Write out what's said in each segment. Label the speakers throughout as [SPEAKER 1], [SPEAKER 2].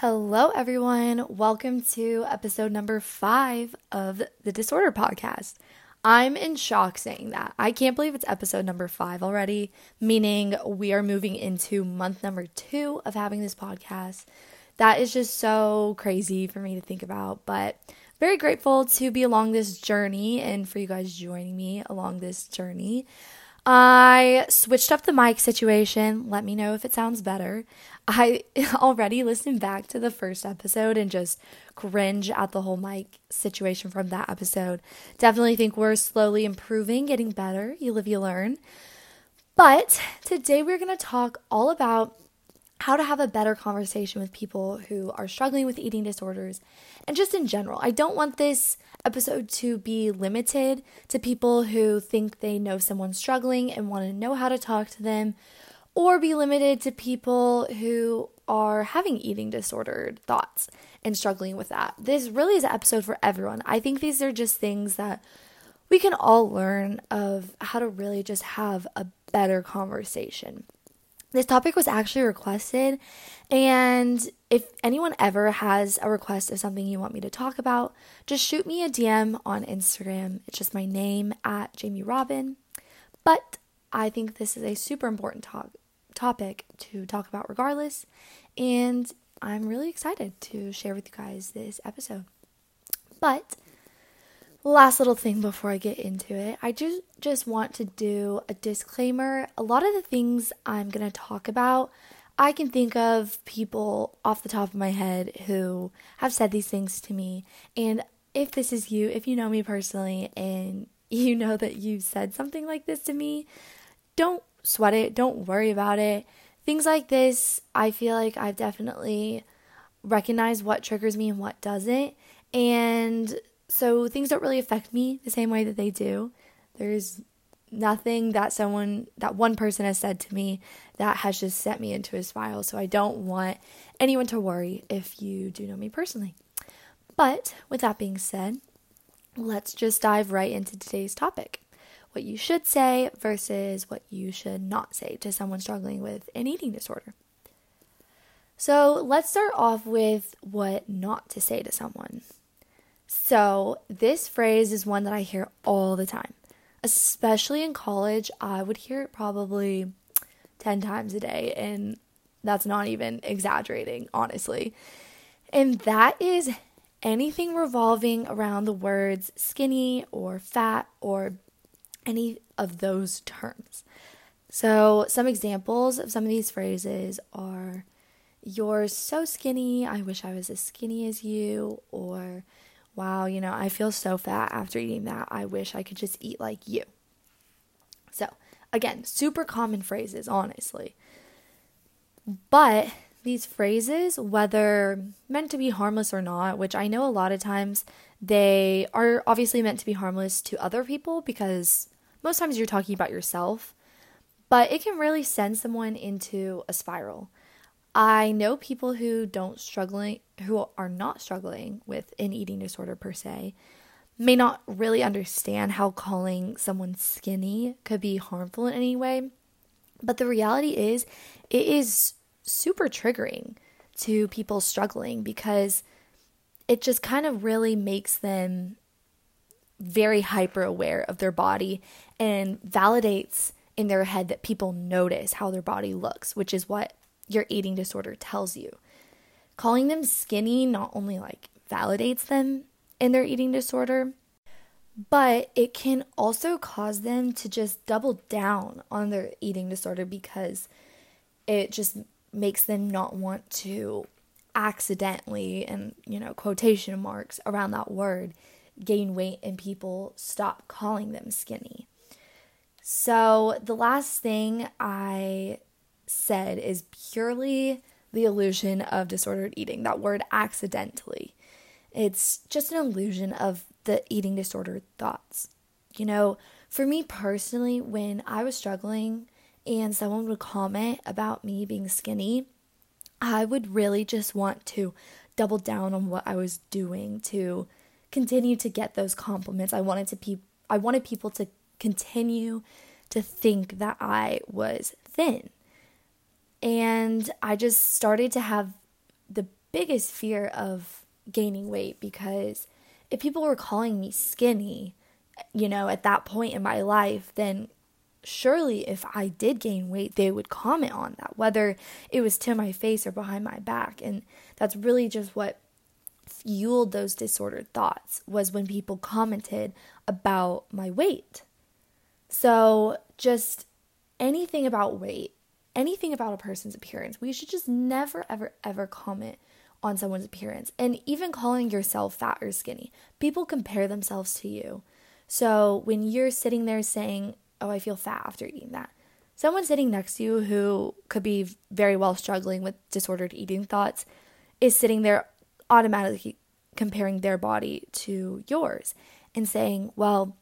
[SPEAKER 1] Hello, everyone. Welcome to episode number five of the Disorder Podcast. I'm in shock saying that. I can't believe it's episode number five already, meaning we are moving into month number two of having this podcast. That is just so crazy for me to think about, but very grateful to be along this journey and for you guys joining me along this journey. I switched up the mic situation. Let me know if it sounds better. I already listened back to the first episode and just cringe at the whole mic situation from that episode. Definitely think we're slowly improving, getting better. You live, you learn. But today we're going to talk all about how to have a better conversation with people who are struggling with eating disorders and just in general. I don't want this episode to be limited to people who think they know someone struggling and want to know how to talk to them, or be limited to people who are having eating disordered thoughts and struggling with that. This really is an episode for everyone. I think these are just things that we can all learn of how to really just have a better conversation. This topic was actually requested, and if anyone ever has a request of something you want me to talk about, just shoot me a DM on Instagram. It's just my name at Jamie Robin. But I think this is a super important to- topic to talk about regardless, and I'm really excited to share with you guys this episode. But last little thing before I get into it, I just just want to do a disclaimer. A lot of the things I'm going to talk about, I can think of people off the top of my head who have said these things to me. And if this is you, if you know me personally and you know that you've said something like this to me, don't sweat it, don't worry about it. Things like this, I feel like I've definitely recognized what triggers me and what doesn't. And so things don't really affect me the same way that they do. There's nothing that someone that one person has said to me that has just set me into a spiral. So I don't want anyone to worry if you do know me personally. But with that being said, let's just dive right into today's topic. What you should say versus what you should not say to someone struggling with an eating disorder. So let's start off with what not to say to someone. So, this phrase is one that I hear all the time, especially in college. I would hear it probably 10 times a day, and that's not even exaggerating, honestly. And that is anything revolving around the words skinny or fat or any of those terms. So, some examples of some of these phrases are You're so skinny, I wish I was as skinny as you, or wow, you know, I feel so fat after eating that. I wish I could just eat like you. So, again, super common phrases, honestly. But these phrases, whether meant to be harmless or not, which I know a lot of times they are obviously meant to be harmless to other people because most times you're talking about yourself, but it can really send someone into a spiral. I know people who don't struggling who are not struggling with an eating disorder per se may not really understand how calling someone skinny could be harmful in any way. But the reality is it is super triggering to people struggling because it just kind of really makes them very hyper aware of their body and validates in their head that people notice how their body looks, which is what your eating disorder tells you. Calling them skinny not only like validates them in their eating disorder, but it can also cause them to just double down on their eating disorder because it just makes them not want to accidentally and you know quotation marks around that word gain weight and people stop calling them skinny. So the last thing I said is purely the illusion of disordered eating, that word accidentally. It's just an illusion of the eating disordered thoughts. You know, for me personally, when I was struggling and someone would comment about me being skinny, I would really just want to double down on what I was doing to continue to get those compliments. I wanted to pe- I wanted people to continue to think that I was thin and I just started to have the biggest fear of gaining weight because if people were calling me skinny, you know, at that point in my life, then surely if I did gain weight, they would comment on that, whether it was to my face or behind my back. And that's really just what fueled those disordered thoughts was when people commented about my weight. So, just anything about weight, anything about a person's appearance, we should just never, ever, ever comment on someone's appearance. And even calling yourself fat or skinny, people compare themselves to you. So, when you're sitting there saying, Oh, I feel fat after eating that, someone sitting next to you who could be very well struggling with disordered eating thoughts is sitting there automatically comparing their body to yours and saying, well,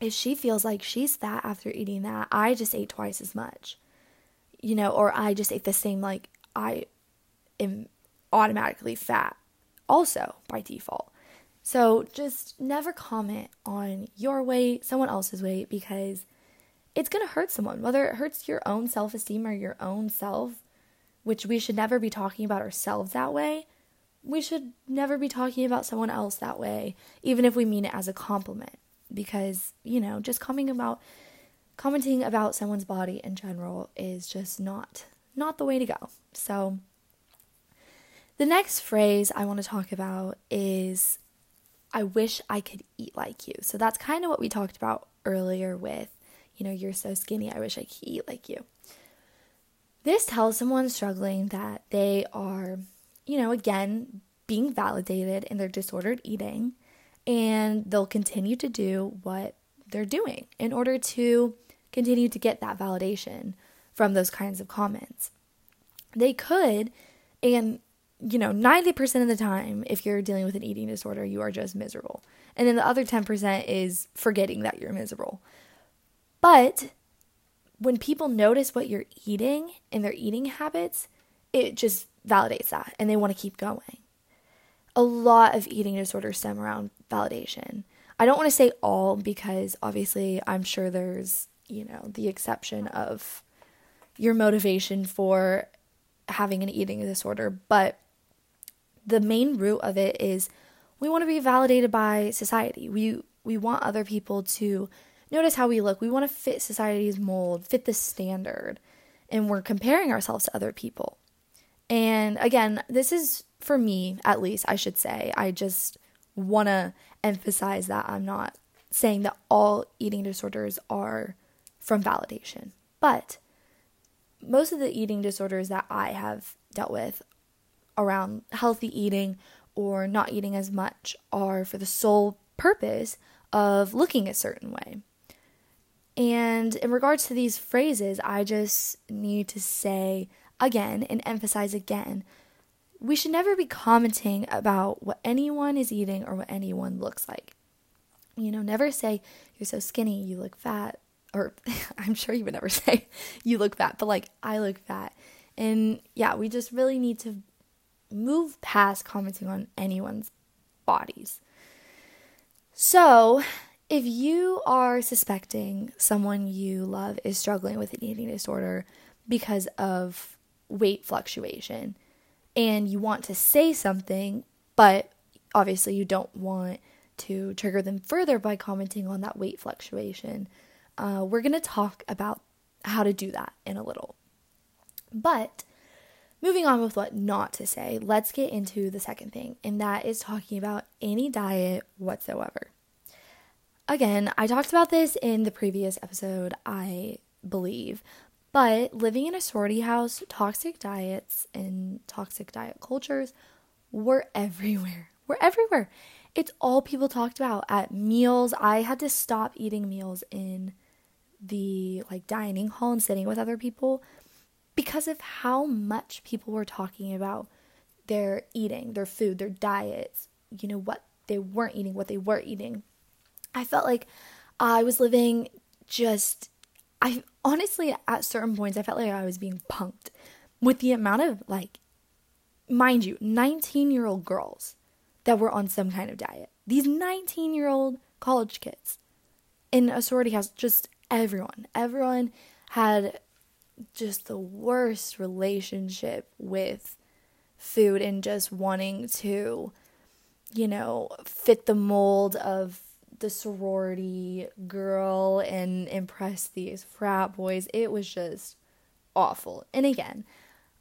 [SPEAKER 1] if she feels like she's fat after eating that, I just ate twice as much. You know, or I just ate the same, like, I am automatically fat also by default. So just never comment on your weight, someone else's weight, because it's going to hurt someone, whether it hurts your own self esteem or your own self, which we should never be talking about ourselves that way we should never be talking about someone else that way, even if we mean it as a compliment. Because, you know, just commenting about commenting about someone's body in general is just not not the way to go. So the next phrase I want to talk about is I wish I could eat like you. So that's kind of what we talked about earlier with, you know, you're so skinny, I wish I could eat like you. This tells someone struggling that they are you know, again, being validated in their disordered eating, and they'll continue to do what they're doing in order to continue to get that validation from those kinds of comments. They could, and you know, 90% of the time, if you're dealing with an eating disorder, you are just miserable. And then the other 10% is forgetting that you're miserable. But when people notice what you're eating and their eating habits, it just validates that and they want to keep going. A lot of eating disorders stem around validation. I don't want to say all because obviously I'm sure there's, you know, the exception of your motivation for having an eating disorder, but the main root of it is we want to be validated by society. We we want other people to notice how we look. We want to fit society's mold, fit the standard, and we're comparing ourselves to other people. And again, this is for me, at least, I should say. I just want to emphasize that I'm not saying that all eating disorders are from validation. But most of the eating disorders that I have dealt with around healthy eating or not eating as much are for the sole purpose of looking a certain way. And in regards to these phrases, I just need to say again and emphasize again we should never be commenting about what anyone is eating or what anyone looks like. You know, never say, you're so skinny, you look fat. Or I'm sure you would never say, you look fat, but like, I look fat. And yeah, we just really need to move past commenting on anyone's bodies. So, if you are suspecting someone you love is struggling with an eating disorder because of weight fluctuation and you want to say something, but obviously you don't want to trigger them further by commenting on that weight fluctuation. Uh, we're going to talk about how to do that in a little. But moving on with what not to say, let's get into the second thing, and that is talking about any diet whatsoever. Again, I talked about this in the previous episode, I believe, but living in a sorority house, toxic diets and toxic diet cultures were everywhere. We're everywhere. It's all people talked about at meals. I had to stop eating meals in the like dining hall and sitting with other people because of how much people were talking about their eating, their food, their diets, you know, what they weren't eating, what they were eating. I felt like I was living just I honestly, at certain points, I felt like I was being punked with the amount of, like, mind you, 19 year old girls that were on some kind of diet. These 19 year old college kids in a sorority house, just everyone, everyone had just the worst relationship with food and just wanting to, you know, fit the mold of the sorority girl and impress these frat boys. It was just awful. And again,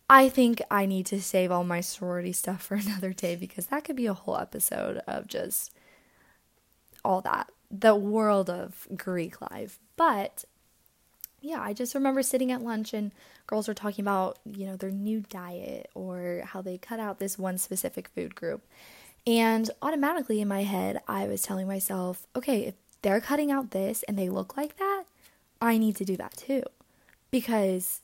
[SPEAKER 1] I think I need to save all my sorority stuff for another day because that could be a whole episode of just all that. The world of Greek life. But yeah, I just remember sitting at lunch and girls were talking about, you know, their new diet or how they cut out this one specific food group. And automatically in my head, I was telling myself, okay, if they're cutting out this and they look like that, I need to do that too. Because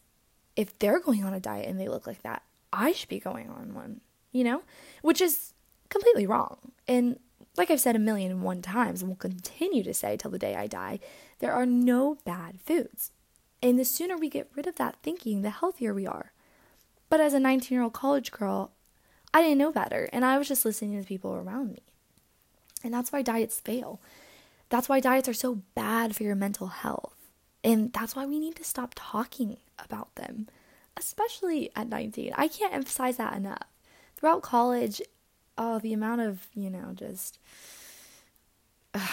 [SPEAKER 1] if they're going on a diet and they look like that, I should be going on one, you know? Which is completely wrong. And like I've said a million and one times, and will continue to say till the day I die, there are no bad foods. And the sooner we get rid of that thinking, the healthier we are. But as a 19 year old college girl, I didn't know better, and I was just listening to the people around me. And that's why diets fail. That's why diets are so bad for your mental health. And that's why we need to stop talking about them, especially at 19. I can't emphasize that enough. Throughout college, oh, the amount of, you know, just uh,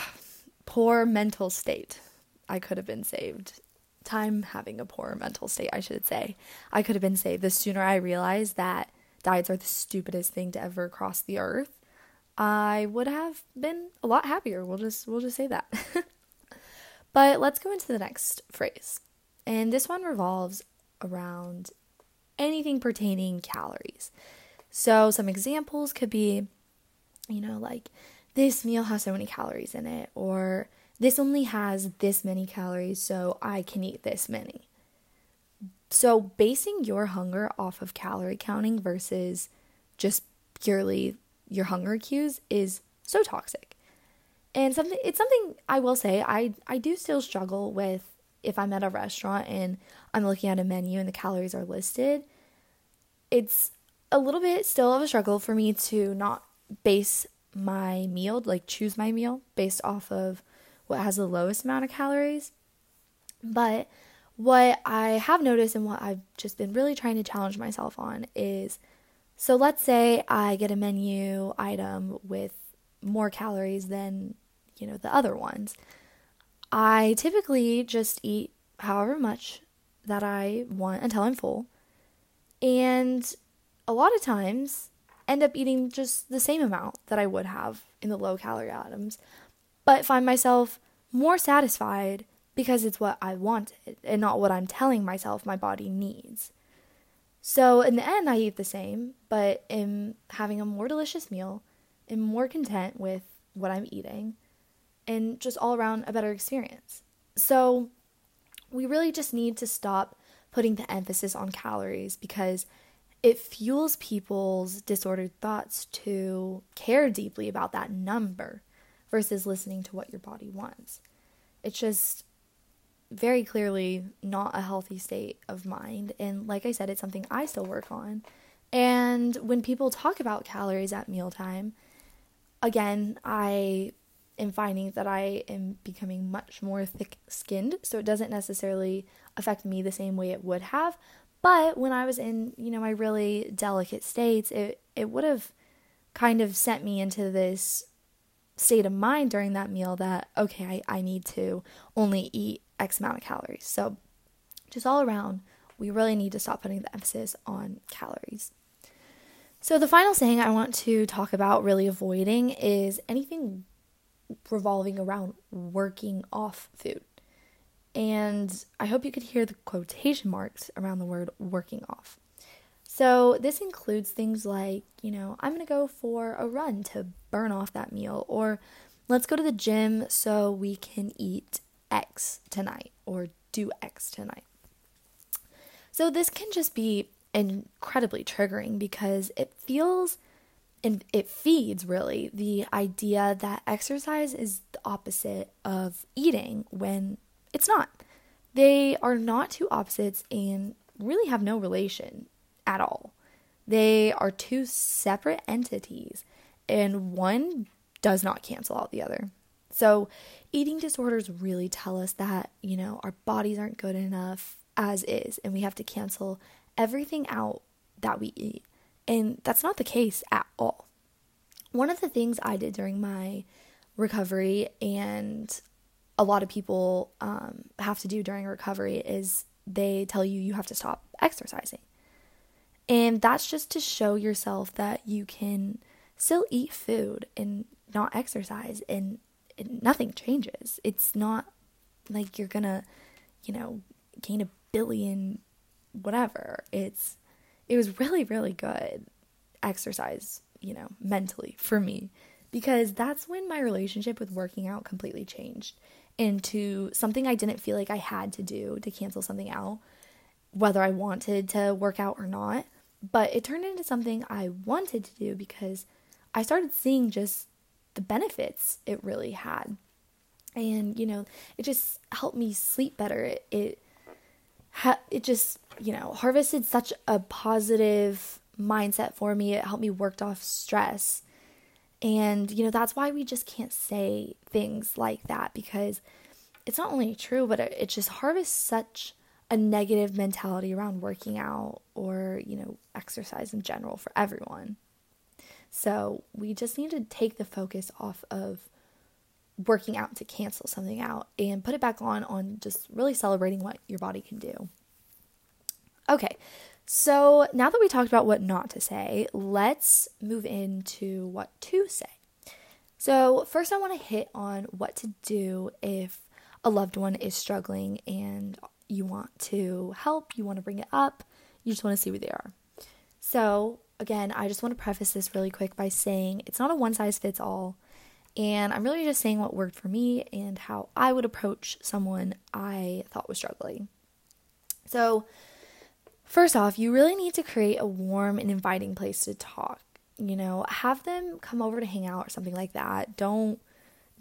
[SPEAKER 1] poor mental state I could have been saved. Time having a poor mental state, I should say. I could have been saved the sooner I realized that diets are the stupidest thing to ever cross the earth, I would have been a lot happier. We'll just we'll just say that. but let's go into the next phrase. And this one revolves around anything pertaining calories. So some examples could be you know like this meal has so many calories in it or this only has this many calories so I can eat this many. So, basing your hunger off of calorie counting versus just purely your hunger cues is so toxic. And something it's something I will say I I do still struggle with if I'm at a restaurant and I'm looking at a menu and the calories are listed. It's a little bit still of a struggle for me to not base my meal, like choose my meal based off of what has the lowest amount of calories. But what I have noticed and what I've just been really trying to challenge myself on is so let's say I get a menu item with more calories than, you know, the other ones. I typically just eat however much that I want until I'm full. And a lot of times end up eating just the same amount that I would have in the low calorie items, but find myself more satisfied because it's what I wanted and not what I'm telling myself my body needs. So in the end, I eat the same, but am having a more delicious meal, am more content with what I'm eating, and just all around a better experience. So we really just need to stop putting the emphasis on calories because it fuels people's disordered thoughts to care deeply about that number versus listening to what your body wants. It's just very clearly not a healthy state of mind. And like I said, it's something I still work on. And when people talk about calories at mealtime, again, I am finding that I am becoming much more thick skinned. So it doesn't necessarily affect me the same way it would have. But when I was in, you know, my really delicate states, it, it would have kind of sent me into this state of mind during that meal that, okay, I, I need to only eat X amount of calories. So, just all around, we really need to stop putting the emphasis on calories. So, the final thing I want to talk about really avoiding is anything revolving around working off food. And I hope you could hear the quotation marks around the word working off. So, this includes things like, you know, I'm going to go for a run to burn off that meal, or let's go to the gym so we can eat X tonight or do X tonight. So this can just be incredibly triggering because it feels and it feeds really the idea that exercise is the opposite of eating when it's not. They are not two opposites and really have no relation at all. They are two separate entities, and one does not cancel out the other. So, eating disorders really tell us that, you know, our bodies aren't good enough as is, and we have to cancel everything out that we eat. And that's not the case at all. One of the things I did during my recovery, and a lot of people um, have to do during recovery, is they tell you you have to stop exercising. And that's just to show yourself that you can still eat food and not exercise and, and nothing changes. It's not like you're gonna, you know, gain a billion whatever. It's it was really, really good exercise, you know, mentally for me. Because that's when my relationship with working out completely changed into something I didn't feel like I had to do to cancel something out, whether I wanted to work out or not. But it turned into something I wanted to do because I started seeing just the benefits it really had. And, you know, it just helped me sleep better. It, it, it just, you know, harvested such a positive mindset for me. It helped me worked off stress. And, you know, that's why we just can't say things like that because it's not only true, but it, it just harvests such a negative mentality around working out or, you know, exercise in general for everyone. So we just need to take the focus off of working out to cancel something out and put it back on on just really celebrating what your body can do. Okay, so now that we talked about what not to say, let's move into what to say. So, first, I want to hit on what to do if a loved one is struggling and you want to help, you want to bring it up, you just want to see where they are. So, again, I just want to preface this really quick by saying it's not a one size fits all. And I'm really just saying what worked for me and how I would approach someone I thought was struggling. So, first off, you really need to create a warm and inviting place to talk. You know, have them come over to hang out or something like that. Don't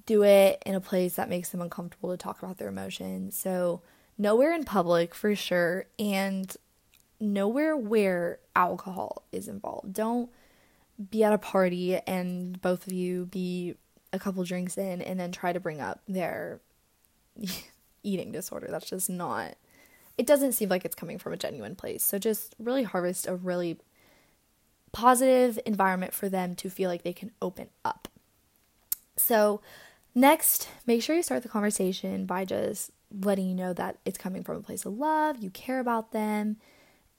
[SPEAKER 1] do it in a place that makes them uncomfortable to talk about their emotions. So, nowhere in public for sure, and nowhere where alcohol is involved. Don't be at a party and both of you be a couple drinks in and then try to bring up their eating disorder. That's just not, it doesn't seem like it's coming from a genuine place. So just really harvest a really positive environment for them to feel like they can open up. So, next, make sure you start the conversation by just letting you know that it's coming from a place of love, you care about them,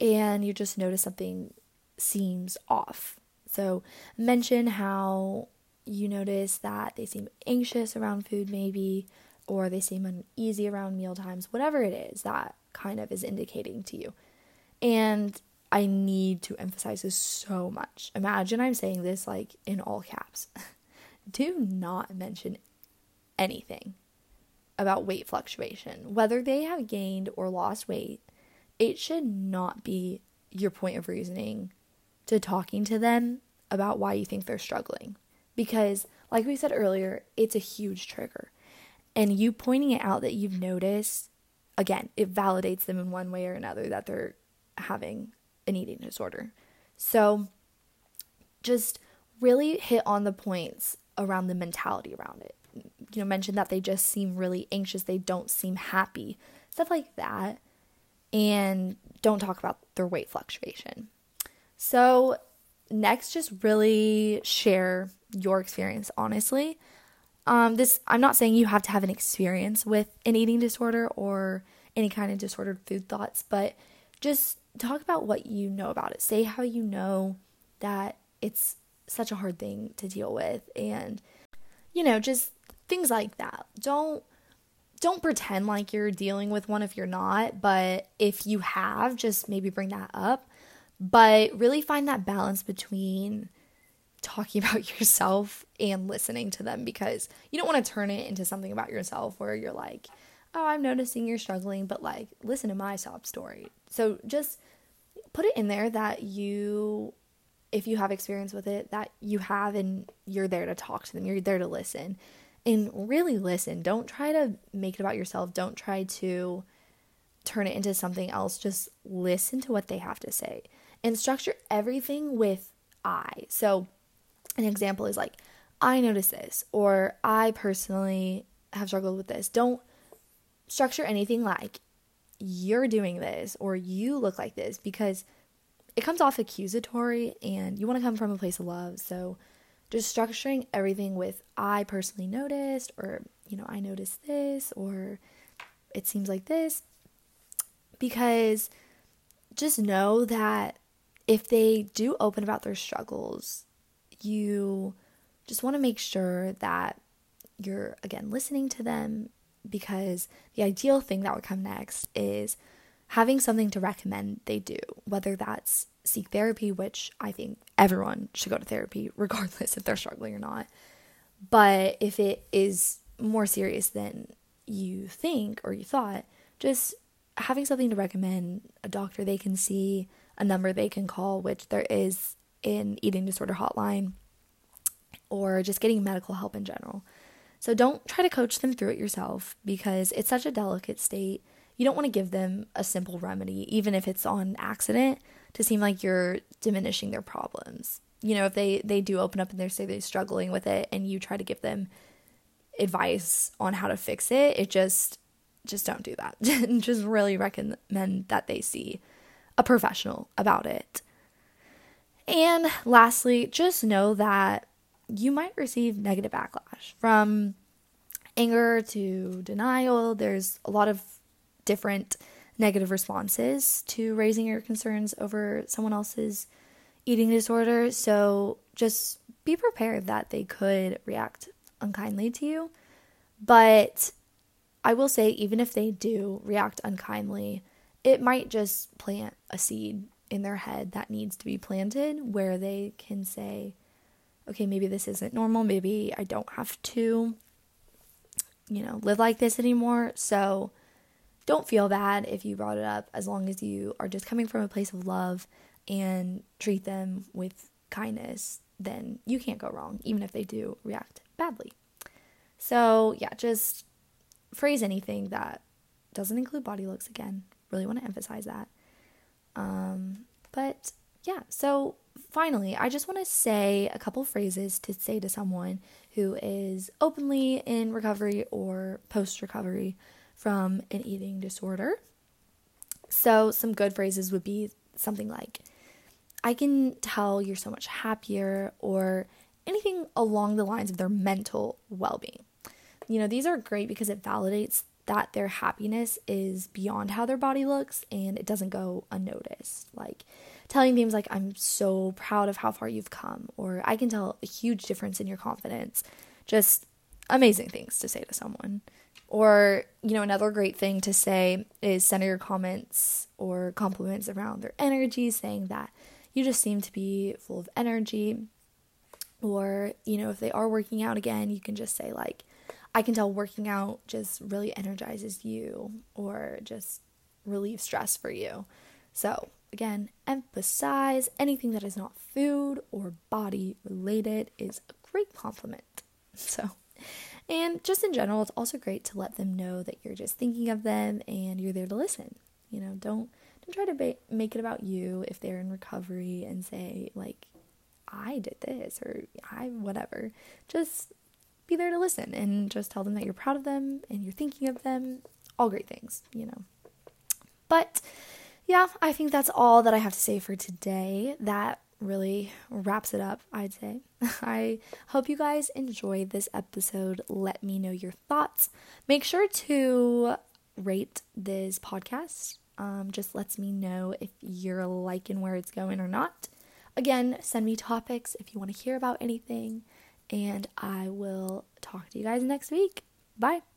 [SPEAKER 1] and you just notice something seems off. So, mention how you notice that they seem anxious around food, maybe, or they seem uneasy around meal times, whatever it is that kind of is indicating to you. And I need to emphasize this so much. Imagine I'm saying this like in all caps. Do not mention anything about weight fluctuation, whether they have gained or lost weight. It should not be your point of reasoning to talking to them about why you think they're struggling because, like we said earlier, it's a huge trigger. And you pointing it out that you've noticed, again, it validates them in one way or another that they're having an eating disorder. So just really hit on the points around the mentality around it. You know, mention that they just seem really anxious, they don't seem happy, stuff like that. And don't talk about their weight fluctuation. So, next, just really share your experience honestly. Um, this I'm not saying you have to have an experience with an eating disorder or any kind of disordered food thoughts, but just talk about what you know about it. Say how you know that it's such a hard thing to deal with and you know, just things like that. Don't don't pretend like you're dealing with one if you're not, but if you have, just maybe bring that up. But really find that balance between talking about yourself and listening to them because you don't want to turn it into something about yourself where you're like, oh, I'm noticing you're struggling, but like, listen to my sob story. So just put it in there that you, if you have experience with it, that you have and you're there to talk to them, you're there to listen and really listen. Don't try to make it about yourself. Don't try to turn it into something else. Just listen to what they have to say and structure everything with I. So, an example is like, I notice this, or I personally have struggled with this. Don't structure anything like, you're doing this, or you look like this, because it comes off accusatory and you want to come from a place of love. So just structuring everything with I personally noticed or you know, I noticed this or it seems like this because just know that if they do open about their struggles, you just want to make sure that you're again listening to them because the ideal thing that would come next is having something to recommend they do, whether that's seek therapy, which I think everyone should go to therapy regardless if they're struggling or not. But if it is more serious than you think or you thought, just having something to recommend, a doctor they can see, a number they can call, which there is in eating disorder hotline, or just getting medical help in general. So don't try to coach them through it yourself because it's such a delicate state. You don't want to give them a simple remedy, even if it's on accident, to seem like you're diminishing their problems. You know, if they they do open up and they say they're struggling with it, and you try to give them advice on how to fix it, it just just don't do that. just really recommend that they see a professional about it. And lastly, just know that you might receive negative backlash from anger to denial. There's a lot of different negative responses to raising your concerns over someone else's eating disorder. So just be prepared that they could react unkindly to you. But I will say, even if they do react unkindly, it might just plant a seed in their head that needs to be planted where they can say, okay, maybe this isn't normal. Maybe I don't have to, you know, live like this anymore. So don't feel bad if you brought it up as long as you are just coming from a place of love and treat them with kindness, then you can't go wrong, even if they do react badly. So, yeah, just phrase anything that doesn't include body looks again. Really want to emphasize that. Um, but yeah, so finally, I just want to say a couple phrases to say to someone who is openly in recovery or post recovery from an eating disorder. So, some good phrases would be something like, I can tell you're so much happier, or anything along the lines of their mental well being. You know, these are great because it validates that their happiness is beyond how their body looks and it doesn't go unnoticed. Like, telling things like, I'm so proud of how far you've come, or I can tell a huge difference in your confidence. Just amazing things to say to someone. Or, you know, another great thing to say is center your comments or compliments around their energy, saying that you just seem to be full of energy. Or, you know, if they are working out again, you can just say, like, I can tell working out just really energizes you or just relieves stress for you. So, Again, emphasize anything that is not food or body related is a great compliment. So, and just in general, it's also great to let them know that you're just thinking of them and you're there to listen. You know, don't don't try to ba- make it about you if they're in recovery and say like I did this or I whatever. Just be there to listen and just tell them that you're proud of them and you're thinking of them. All great things, you know. But yeah, I think that's all that I have to say for today. That really wraps it up, I'd say. I hope you guys enjoyed this episode. Let me know your thoughts. Make sure to rate this podcast. Um, just lets me know if you're liking where it's going or not. Again, send me topics if you want to hear about anything, and I will talk to you guys next week. Bye.